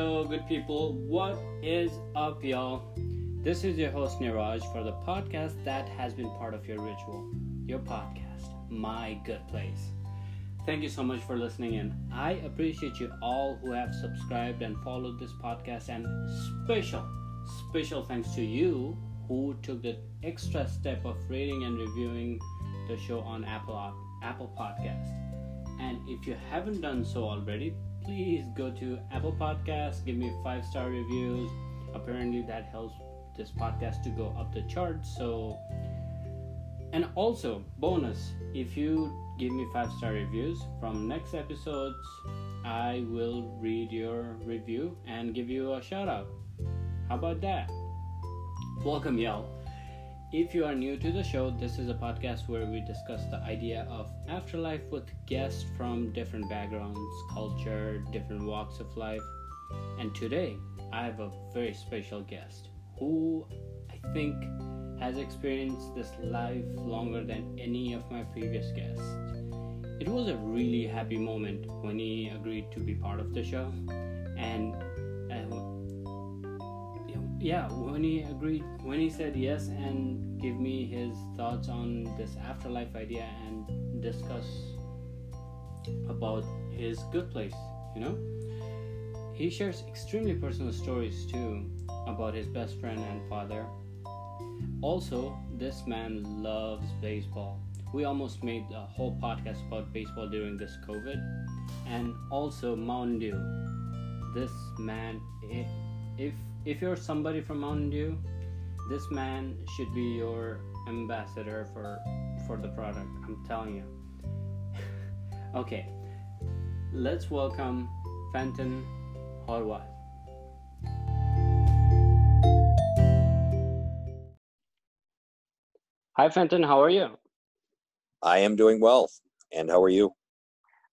Hello, good people. What is up, y'all? This is your host, Niraj, for the podcast that has been part of your ritual, your podcast, My Good Place. Thank you so much for listening in. I appreciate you all who have subscribed and followed this podcast, and special, special thanks to you who took the extra step of rating and reviewing the show on Apple Apple Podcast. And if you haven't done so already, please go to Apple Podcasts, give me five star reviews. Apparently, that helps this podcast to go up the charts. So, and also, bonus if you give me five star reviews from next episodes, I will read your review and give you a shout out. How about that? Welcome, y'all. If you are new to the show, this is a podcast where we discuss the idea of afterlife with guests from different backgrounds, culture, different walks of life. And today, I have a very special guest who I think has experienced this life longer than any of my previous guests. It was a really happy moment when he agreed to be part of the show, and uh, yeah when he agreed when he said yes and give me his thoughts on this afterlife idea and discuss about his good place you know? He shares extremely personal stories too about his best friend and father. Also this man loves baseball. We almost made a whole podcast about baseball during this covid. And also mountain dew. This man if if you're somebody from Mountain Dew, this man should be your ambassador for for the product. I'm telling you. okay, let's welcome Fenton Horwath. Hi, Fenton. How are you? I am doing well. And how are you?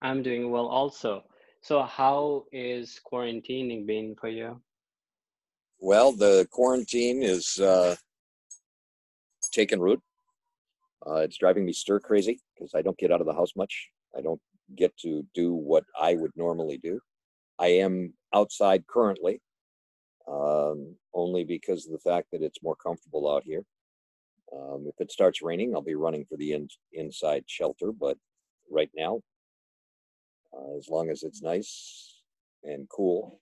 I'm doing well also. So, how is quarantining been for you? Well, the quarantine is uh, taking root. Uh, it's driving me stir crazy because I don't get out of the house much. I don't get to do what I would normally do. I am outside currently, um, only because of the fact that it's more comfortable out here. Um, if it starts raining, I'll be running for the in, inside shelter. But right now, uh, as long as it's nice and cool,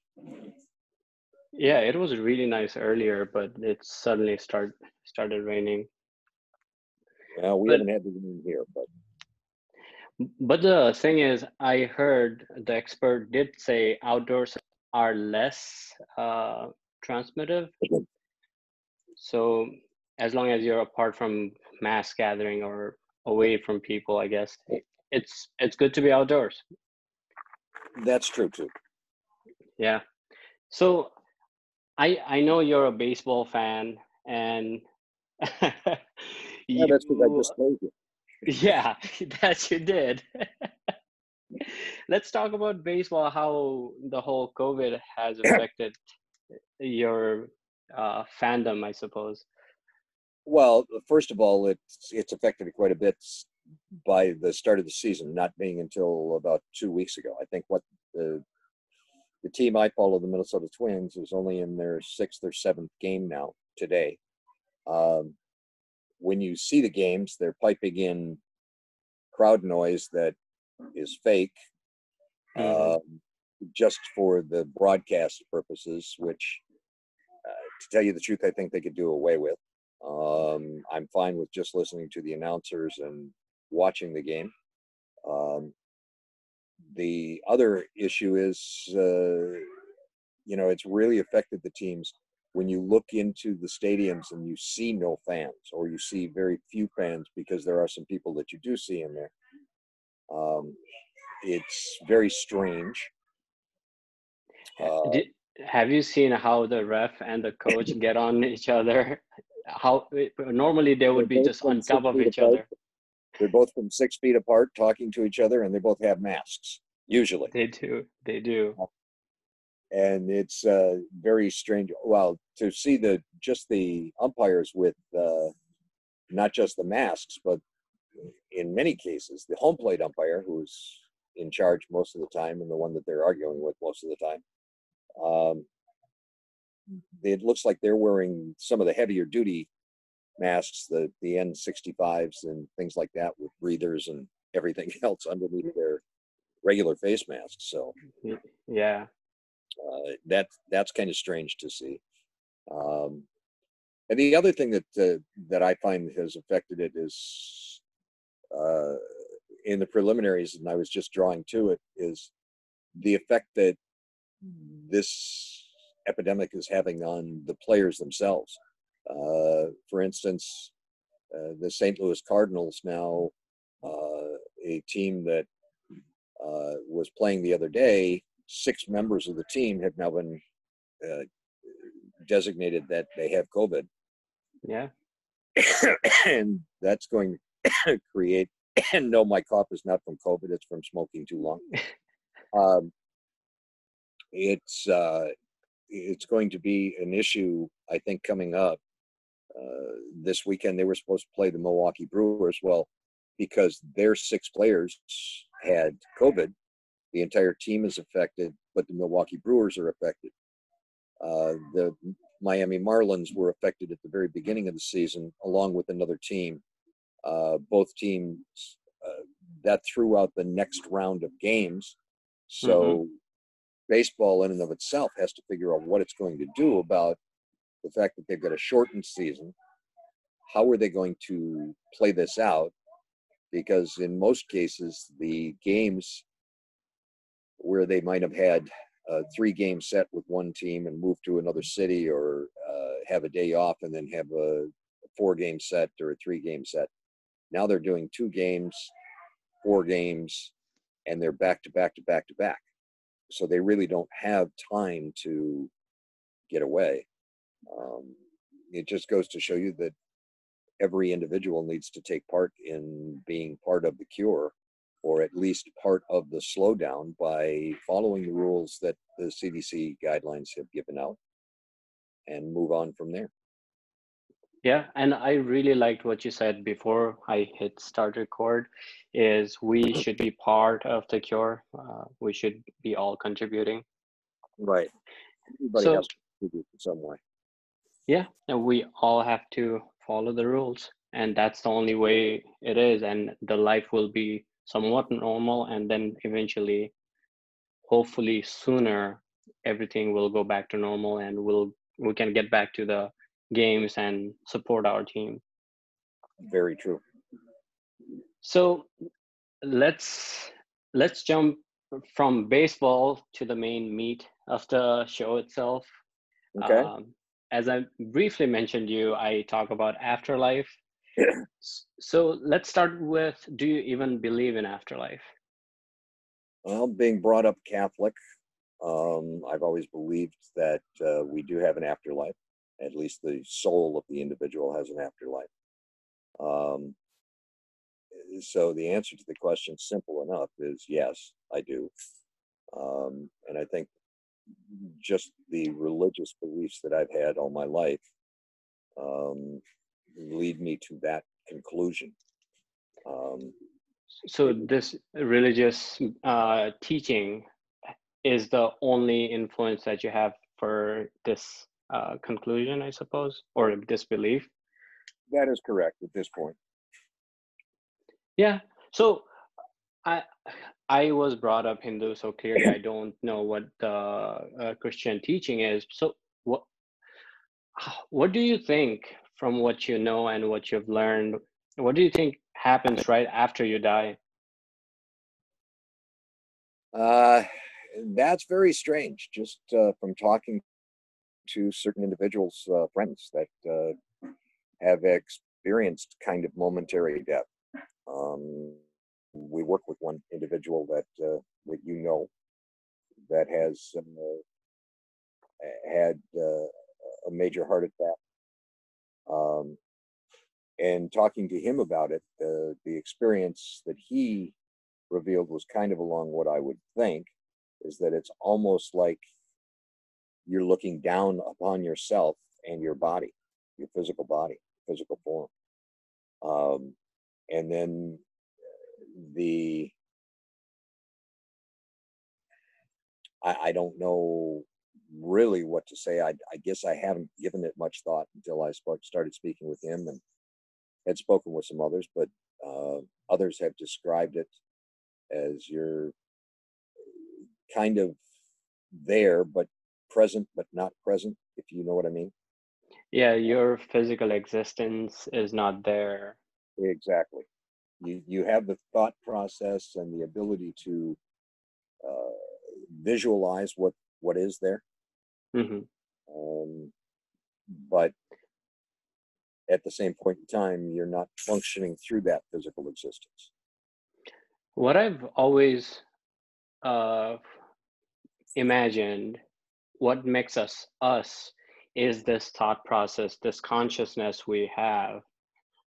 yeah, it was really nice earlier, but it suddenly start started raining. Well, we but, haven't had the rain here, but but the thing is, I heard the expert did say outdoors are less uh, transmittive. So as long as you're apart from mass gathering or away from people, I guess it's it's good to be outdoors. That's true too. Yeah. So I I know you're a baseball fan, and yeah, that's what I just told you. Yeah, that you did. Let's talk about baseball. How the whole COVID has affected your uh, fandom, I suppose. Well, first of all, it's it's affected it quite a bit by the start of the season, not being until about two weeks ago. I think what the the team I follow, the Minnesota Twins, is only in their sixth or seventh game now today. Um, when you see the games, they're piping in crowd noise that is fake, mm-hmm. uh, just for the broadcast purposes. Which, uh, to tell you the truth, I think they could do away with. Um, I'm fine with just listening to the announcers and watching the game. Um, the other issue is, uh, you know, it's really affected the teams when you look into the stadiums and you see no fans or you see very few fans because there are some people that you do see in there. Um, it's very strange. Uh, Did, have you seen how the ref and the coach get on each other? How normally they would be just on top of each other. They're both from six feet apart, talking to each other, and they both have masks. Usually, they do. They do. And it's uh, very strange. Well, to see the just the umpires with uh, not just the masks, but in many cases, the home plate umpire, who's in charge most of the time, and the one that they're arguing with most of the time, Um, it looks like they're wearing some of the heavier duty masks, the the N65s and things like that, with breathers and everything else underneath their regular face masks. So yeah, uh, that that's kind of strange to see. Um, and the other thing that uh, that I find has affected it is uh, in the preliminaries, and I was just drawing to it, is the effect that this epidemic is having on the players themselves. Uh, for instance, uh, the St. Louis Cardinals now, uh, a team that uh, was playing the other day, six members of the team have now been uh, designated that they have COVID. Yeah. and that's going to create, and no, my cough is not from COVID, it's from smoking too long. Um, it's uh, it's going to be an issue, I think, coming up uh, this weekend. They were supposed to play the Milwaukee Brewers. Well, because their six players had COVID, the entire team is affected, but the Milwaukee Brewers are affected. Uh, the Miami Marlins were affected at the very beginning of the season, along with another team. Uh, both teams uh, that threw out the next round of games. So mm-hmm. baseball, in and of itself, has to figure out what it's going to do about the fact that they've got a shortened season. How are they going to play this out? Because in most cases, the games where they might have had a three game set with one team and move to another city or uh, have a day off and then have a, four game set or a three game set. Now they're doing two games, four games, and they're back to back to back to back. So they really don't have time to get away. Um, it just goes to show you that every individual needs to take part in being part of the cure or at least part of the slowdown by following the rules that the CDC guidelines have given out and move on from there. Yeah, and I really liked what you said before I hit start record is we should be part of the cure. Uh, we should be all contributing. Right. Everybody so, has to contribute in some way. Yeah, we all have to follow the rules and that's the only way it is and the life will be somewhat normal and then eventually hopefully sooner everything will go back to normal and we'll we can get back to the games and support our team. Very true. So let's let's jump from baseball to the main meat of the show itself. Okay. Um, as i briefly mentioned you i talk about afterlife so let's start with do you even believe in afterlife? Well, being brought up Catholic, um, I've always believed that uh, we do have an afterlife. At least the soul of the individual has an afterlife. Um, so the answer to the question, simple enough, is yes, I do. Um, and I think just the religious beliefs that I've had all my life um, lead me to that conclusion. Um, so this religious uh, teaching is the only influence that you have for this uh, conclusion, I suppose, or this belief. That is correct at this point. Yeah. So I I was brought up Hindu, so clearly I don't know what the uh, Christian teaching is. So what what do you think from what you know and what you've learned, what do you think happens right after you die? Uh, that's very strange. Just uh, from talking to certain individuals, uh, friends that uh, have experienced kind of momentary death. Um, we work with one individual that uh, that you know that has uh, had uh, a major heart attack um, and talking to him about it, the the experience that he revealed was kind of along what I would think is that it's almost like you're looking down upon yourself and your body, your physical body, physical form. Um, and then the I, I don't know really what to say. I, I guess I haven't given it much thought until I spoke, started speaking with him and had spoken with some others, but uh, others have described it as you're kind of there, but present, but not present, if you know what I mean. Yeah, your physical existence is not there. Exactly. You, you have the thought process and the ability to uh, visualize what, what is there. hmm Um, but at the same point in time, you're not functioning through that physical existence. What I've always uh, imagined, what makes us us, is this thought process, this consciousness we have.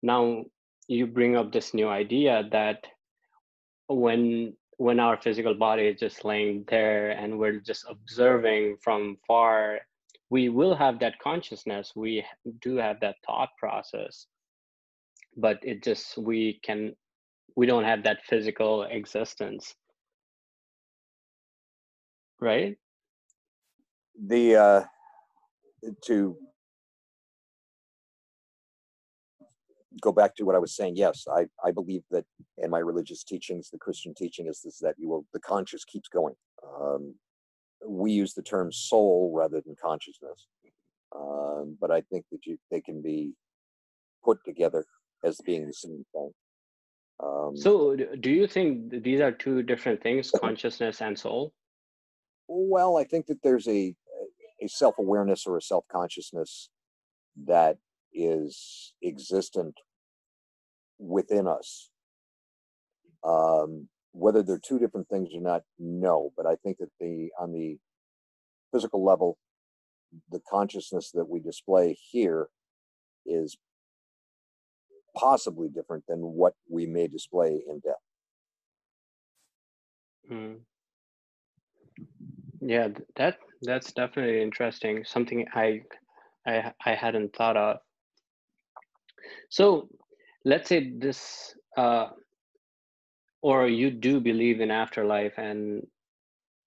Now you bring up this new idea that when when our physical body is just laying there and we're just observing from far we will have that consciousness. We do have that thought process. But it just we can we don't have that physical existence. Right? The uh, to go back to what I was saying, yes, I, I believe that in my religious teachings, the Christian teaching is this that you will the conscious keeps going. Um, we use the term soul rather than consciousness, um, but I think that you they can be put together as being the same thing. Um, so do you think these are two different things consciousness and soul well, I think that there's a a self awareness or a self consciousness that is existent within us. Um, whether they're two different things or not, no. But I think that the on the physical level, the consciousness that we display here is possibly different than what we may display in death. Mm. Yeah, that that's definitely interesting. Something I I I hadn't thought of. So let's say this uh or you do believe in afterlife and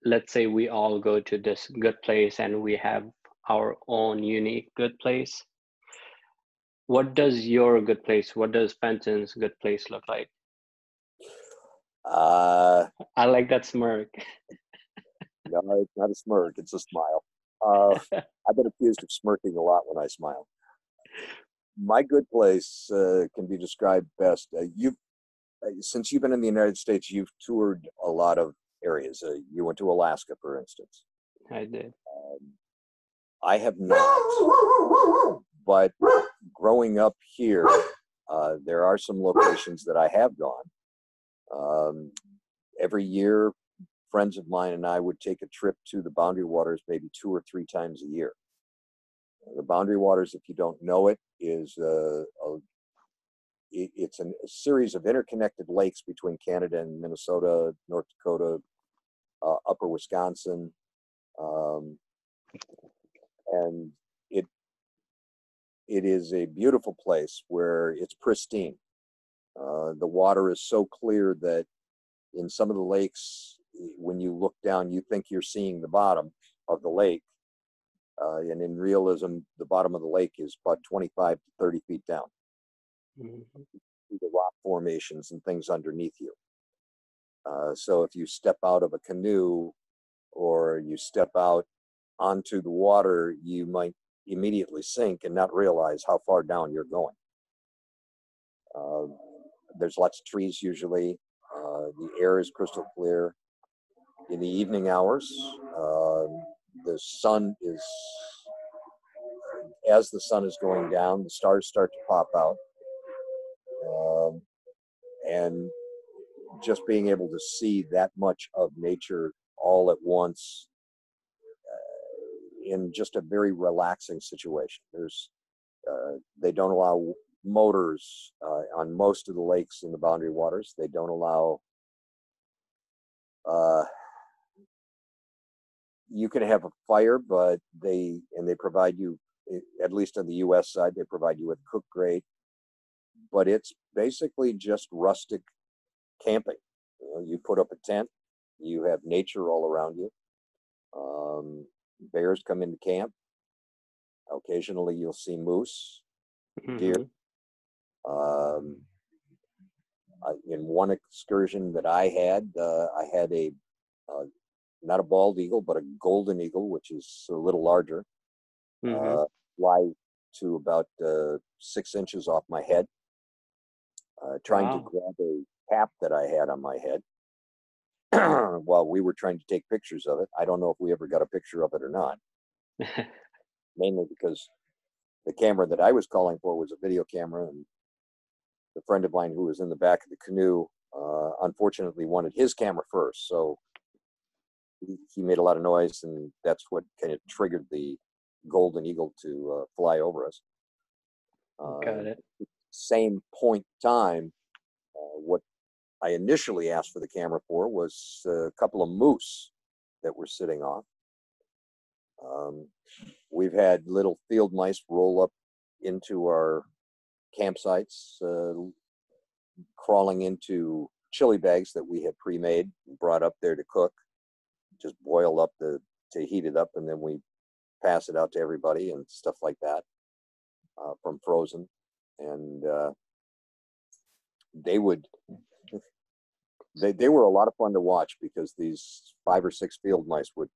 let's say we all go to this good place and we have our own unique good place. What does your good place, what does Fenton's good place look like? Uh, I like that smirk. no, it's not a smirk; it's a smile. Uh, I've been accused of smirking a lot when I smile. My good place uh, can be described best. Uh, you've, uh, since you've been in the United States, you've toured a lot of areas. Uh, you went to Alaska, for instance. I did. Um, I have not, but growing up here, uh, there are some locations that I have gone. Um, every year, friends of mine and I would take a trip to the Boundary Waters maybe two or three times a year. The Boundary Waters, if you don't know it, is uh, a, it, it's an, a series of interconnected lakes between Canada and Minnesota, North Dakota, uh, Upper Wisconsin, um, and it it is a beautiful place where it's pristine. Uh, the water is so clear that in some of the lakes, when you look down, you think you're seeing the bottom of the lake. Uh, and in realism, the bottom of the lake is about 25 to 30 feet down. Mhm. The rock formations and things underneath you. Uh, so if you step out of a canoe or you step out onto the water, you might immediately sink and not realize how far down you're going. Uh, there's lots of trees usually. Uh, the air is crystal clear. In the evening hours, um, the sun is, as the sun is going down, the stars start to pop out. Um, and just being able to see that much of nature all at once uh, in just a very relaxing situation. There's, uh, they don't allow motors uh, on most of the lakes in the boundary waters. They don't allow. You can have a fire, but they and they provide you, at least on the U.S. side, they provide you with cook grate. But it's basically just rustic camping. You, know, you put up a tent, you have nature all around you. Um, bears come into camp. Occasionally, you'll see moose, deer. Mhm. Um, I, in one excursion that I had, uh, I had a uh, not a bald eagle, but a golden eagle, which is a little larger, Mhm. uh, fly to about uh, six inches off my head, uh, trying Wow. to grab a cap that I had on my head. While we were trying to take pictures of it, I don't know if we ever got a picture of it or not. Mainly because the camera that I was calling for was a video camera, and the friend of mine who was in the back of the canoe uh, unfortunately wanted his camera first, so he, made a lot of noise, and that's what kind of triggered the golden eagle to uh, fly over us. Uh, Got it. Same point time, uh, what I initially asked for the camera for was a couple of moose that were sitting off. Um, we've had little field mice roll up into our campsites, uh, crawling into chili bags that we had pre-made, and brought up there to cook. Just boil up the to heat it up, and then we pass it out to everybody and stuff like that uh, from frozen. And uh, they would they they were a lot of fun to watch because these five or six field mice would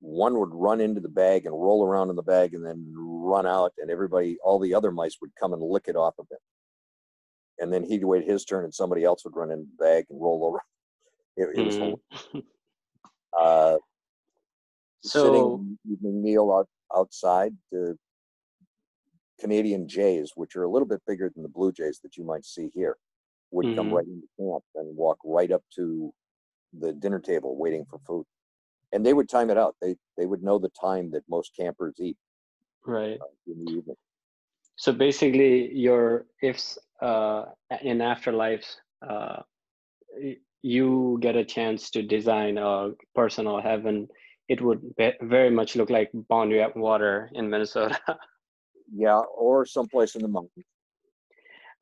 one would run into the bag and roll around in the bag and then run out and everybody all the other mice would come and lick it off of him and then he'd wait his turn and somebody else would run in the bag and roll over it, it was Mhm. uh So sitting evening meal out outside the canadian jays which are a little bit bigger than the blue jays that you might see here would come Mhm. right into camp and walk right up to the dinner table waiting for food and they would time it out they they would know the time that most campers eat right. uh, in the evening So basically, your ifs uh, in afterlives, uh, you get a chance to design a personal heaven. It would be very much look like Boundary at Water in Minnesota. yeah or someplace in the mountains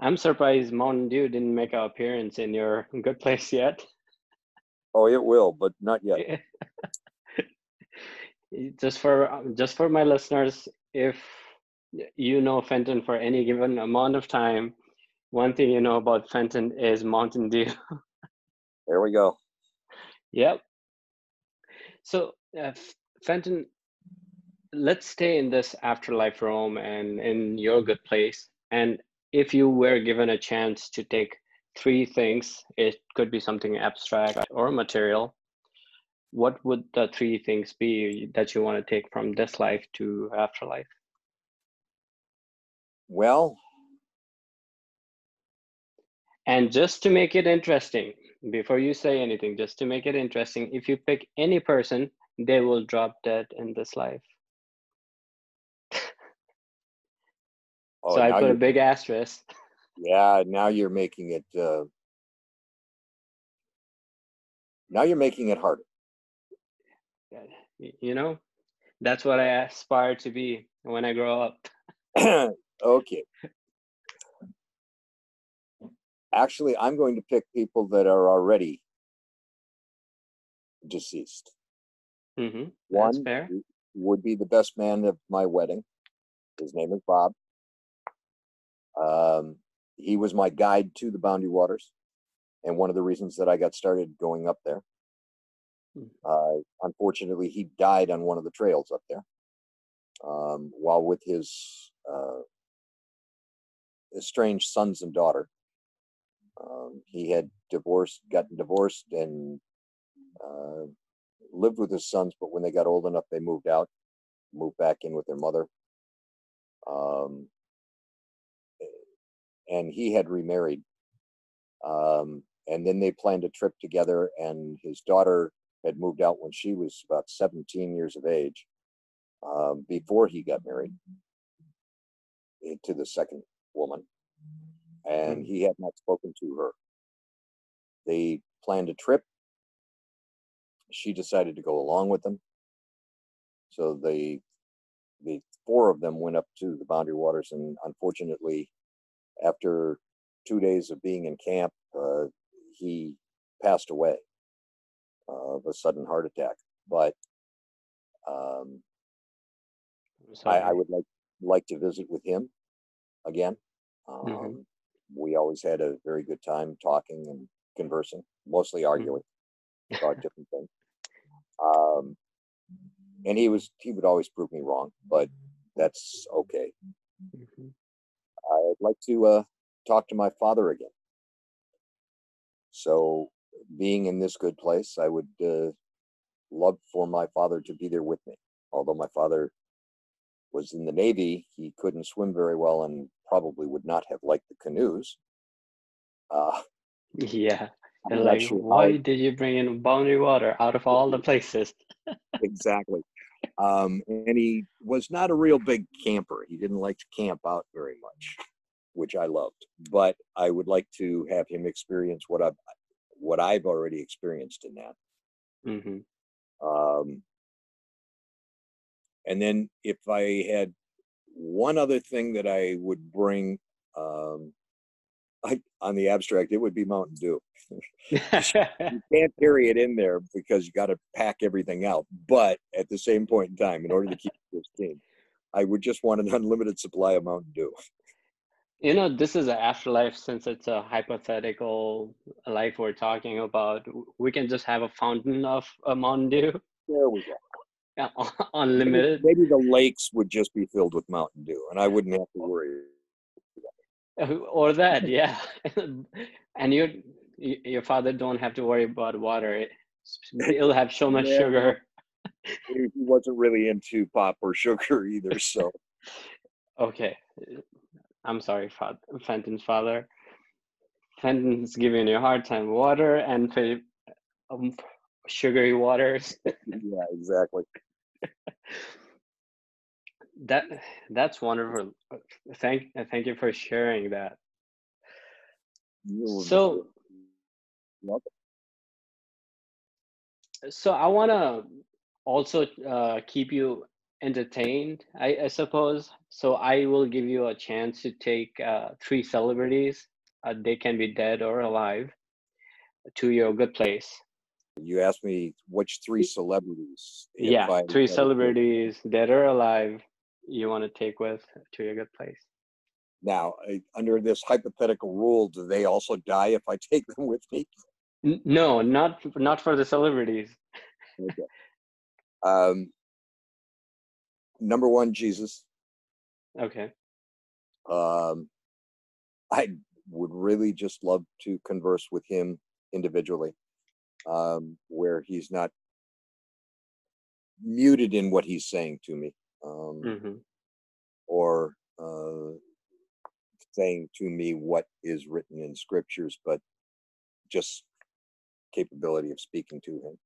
I'm surprised Mountain Dew didn't make an appearance in your good place yet. oh it will but not yet just for just for my listeners, if you know Fenton for any given amount of time, one thing you know about Fenton is Mountain Dew. there we go Yep. So, uh, Fenton, let's stay in this afterlife realm and in your good place. And if you were given a chance to take three things, it could be something abstract or material. What would the three things be that you want to take from this life to afterlife? well And just to make it interesting, before you say anything, just to make it interesting, if you pick any person, they will drop dead in this life. oh, so I put a big asterisk. yeah now you're making it uh now you're making it harder You know, that's what I aspire to be when I grow up. okay. Actually, I'm going to pick people that are already deceased. hmm One would be the best man of my wedding. His name is Bob. Um, he was my guide to the Boundary Waters, and one of the reasons that I got started going up there. Hmm. Uh, unfortunately, he died on one of the trails up there um, while with his uh, estranged sons and daughter. Um, he had divorced, gotten divorced, and uh, lived with his sons. But when they got old enough, they moved out, moved back in with their mother. Um, and he had remarried. Um, and then they planned a trip together, and his daughter had moved out when she was about 17 years of age um, before he got married to the second woman. And he had not spoken to her. They planned a trip. She decided to go along with them. So they, the four of them went up to the Boundary Waters, and unfortunately, after two days of being in camp, uh, he passed away of a sudden heart attack. But Um, I, I would like like to visit with him again. Um, Mhm. We always had a very good time talking and conversing, mostly arguing about different things. Um, and he was he would always prove me wrong, but that's okay. Mhm. I'd like to uh, talk to my father again. So, being in this good place, I would uh, love for my father to be there with me. Although my father was in the Navy, he couldn't swim very well and probably would not have liked the canoes. Uh, Yeah. And like, sure why did you bring in Boundary Water out of all the places? exactly. Um, and he was not a real big camper. He didn't like to camp out very much, which I loved. But I would like to have him experience what I've what I've already experienced in that. hmm Um, and then if I had one other thing that I would bring um, I, on the abstract, it would be Mountain Dew. You can't carry it in there because you got to pack everything out. But at the same point in time, in order to keep this team, I would just want an unlimited supply of Mountain Dew. you know, this is an afterlife since it's a hypothetical life we're talking about. We can just have a fountain of a Mountain Dew, There we go. Uh, Maybe, maybe the lakes would just be filled with Mountain Dew, and I wouldn't have to worry. or that yeah. And your your father don't have to worry about water. It'll have so much Yeah. sugar. He wasn't really into pop or sugar either, so. Okay. I'm sorry fenton's father. Fenton's giving you a hard time. Water and um, sugary waters. Yeah, exactly. That that's wonderful. Thank thank you for sharing that. You so Love so i want to also uh, keep you entertained I, I suppose. So i will give you a chance to take uh, three celebrities uh, they can be dead or alive to your good place You asked me which three celebrities. yeah I three celebrities dead or alive you want to take with to a good place Now, under this hypothetical rule, do they also die if I take them with me? No not not for the celebrities Okay. Um, number one, Jesus. okay Um, I would really just love to converse with him individually, um, where he's not muted in what he's saying to me, um, hmm or uh, saying to me what is written in scriptures, but just capability of speaking to him.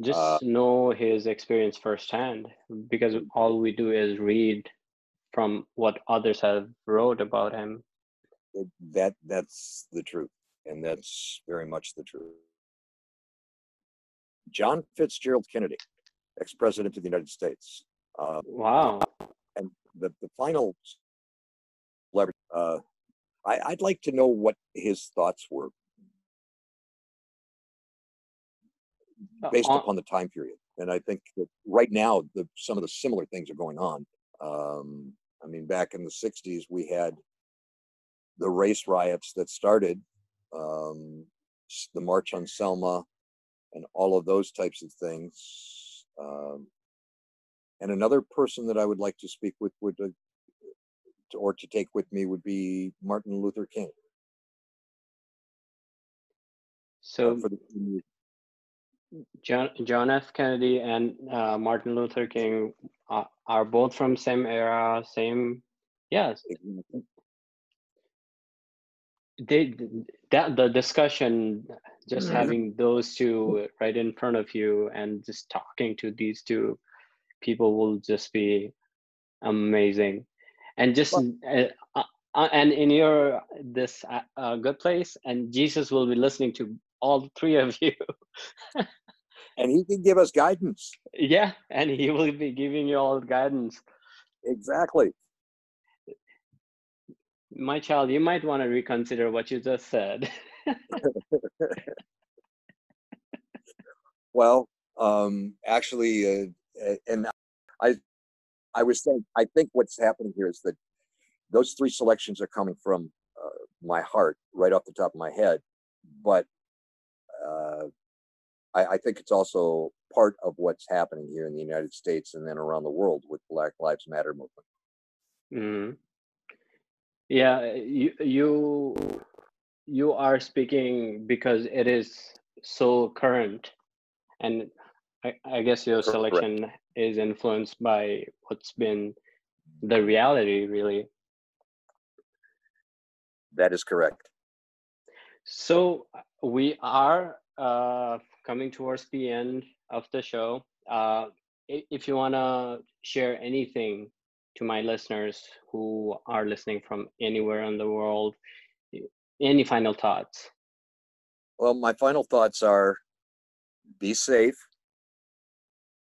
just Uh, know his experience firsthand because all we do is read from what others have wrote about him that that's the truth, and that's very much the truth. John Fitzgerald Kennedy, ex-president of the United States. Uh, wow and the, the final celebrity, uh, I, I'd like to know what his thoughts were Uh, based on- upon the time period. And I think that right now, the, some of the similar things are going on. Um, I mean, back in the 60s, we had the race riots that started, um, the March on Selma, and all of those types of things. Um, and another person that I would like to speak with would, uh, to, or to take with me would be Martin Luther King. so uh, the, john john f kennedy and uh, martin luther king are, are both from same era same yes they that the discussion just Mhm. having those two right in front of you and just talking to these two people will just be amazing and just Well- uh, uh, uh, and in your this uh, uh, good place and jesus will be listening to all three of you and he can give us guidance. yeah and he will be giving you all guidance Exactly. My child you might want to reconsider what you just said Well, um, actually, uh, and I, I was saying, I think what's happening here is that those three selections are coming from uh, my heart, right off the top of my head. But uh, I, I, think it's also part of what's happening here in the United States and then around the world with Black Lives Matter movement. Mm. Yeah, you you you are speaking because it is so current, and I, I guess your selection Correct. is influenced by what's been the reality, really. That is correct. So we are uh, coming towards the end of the show. Uh, if you want to share anything to my listeners who are listening from anywhere in the world, any final thoughts? Well, my final thoughts are be safe,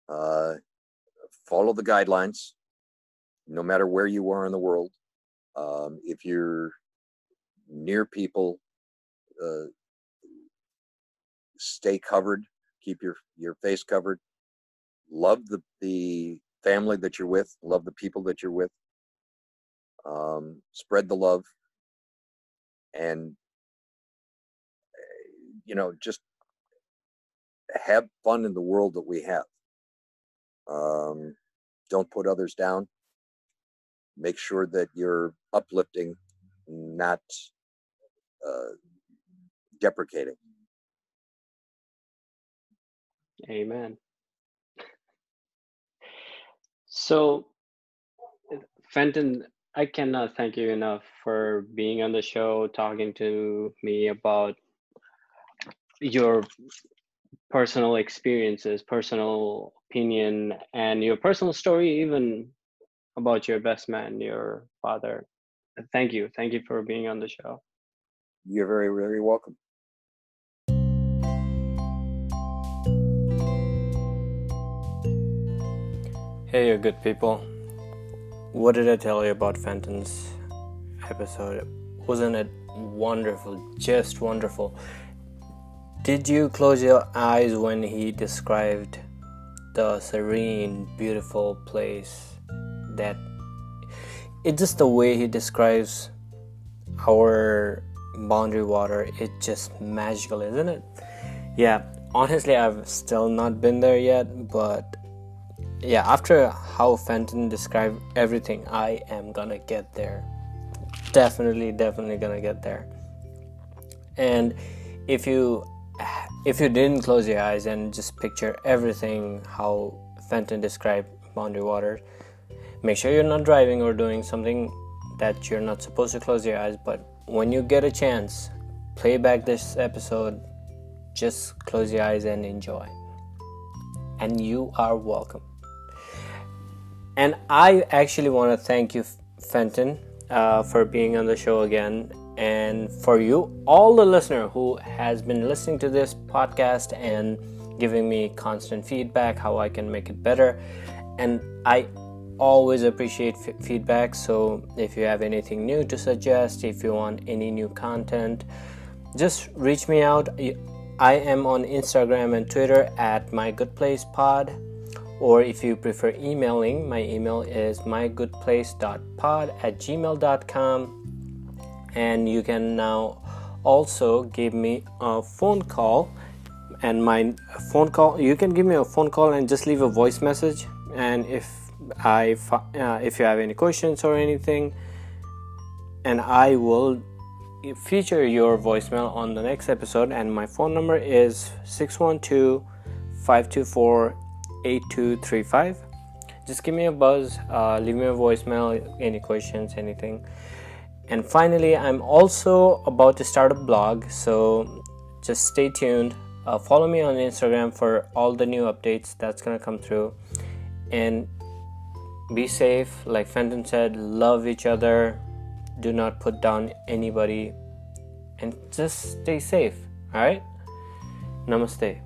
uh, follow the guidelines, no matter where you are in the world. Um, if you're near people, uh, stay covered, keep your, your face covered, love the, the family that you're with, love the people that you're with, um, spread the love, and, you know, just have fun in the world that we have. Um, don't put others down. Make sure that you're uplifting, not uh, deprecating. Amen. So, Fenton, I cannot thank you enough for being on the show, talking to me about your personal experiences, personal opinion, and your personal story, even about your best man, your father. Thank you. Thank you for being on the show. You're very, very welcome. Hey, you good people. What did I tell you about Fenton's episode? Wasn't it wonderful? Just wonderful. Did you close your eyes when he described the serene, beautiful place that it's just the way he describes our boundary water it's just magical isn't it yeah honestly i've still not been there yet but yeah after how fenton described everything i am gonna get there definitely definitely gonna get there and if you if you didn't close your eyes and just picture everything how fenton described boundary waters make sure you're not driving or doing something that you're not supposed to close your eyes but when you get a chance, play back this episode, just close your eyes and enjoy. And you are welcome. And I actually want to thank you, Fenton, uh, for being on the show again. And for you, all the listener who has been listening to this podcast and giving me constant feedback, how I can make it better. And I always appreciate f- feedback so if you have anything new to suggest if you want any new content just reach me out i am on instagram and twitter at my good place pod or if you prefer emailing my email is mygoodplace.pod at gmail.com and you can now also give me a phone call and my phone call you can give me a phone call and just leave a voice message and if I uh, if you have any questions or anything, and I will feature your voicemail on the next episode. And my phone number is 612 524 8235. Just give me a buzz, uh, leave me a voicemail, any questions, anything. And finally, I'm also about to start a blog, so just stay tuned. Uh, follow me on Instagram for all the new updates that's gonna come through. And be safe like fenton said love each other do not put down anybody and just stay safe all right namaste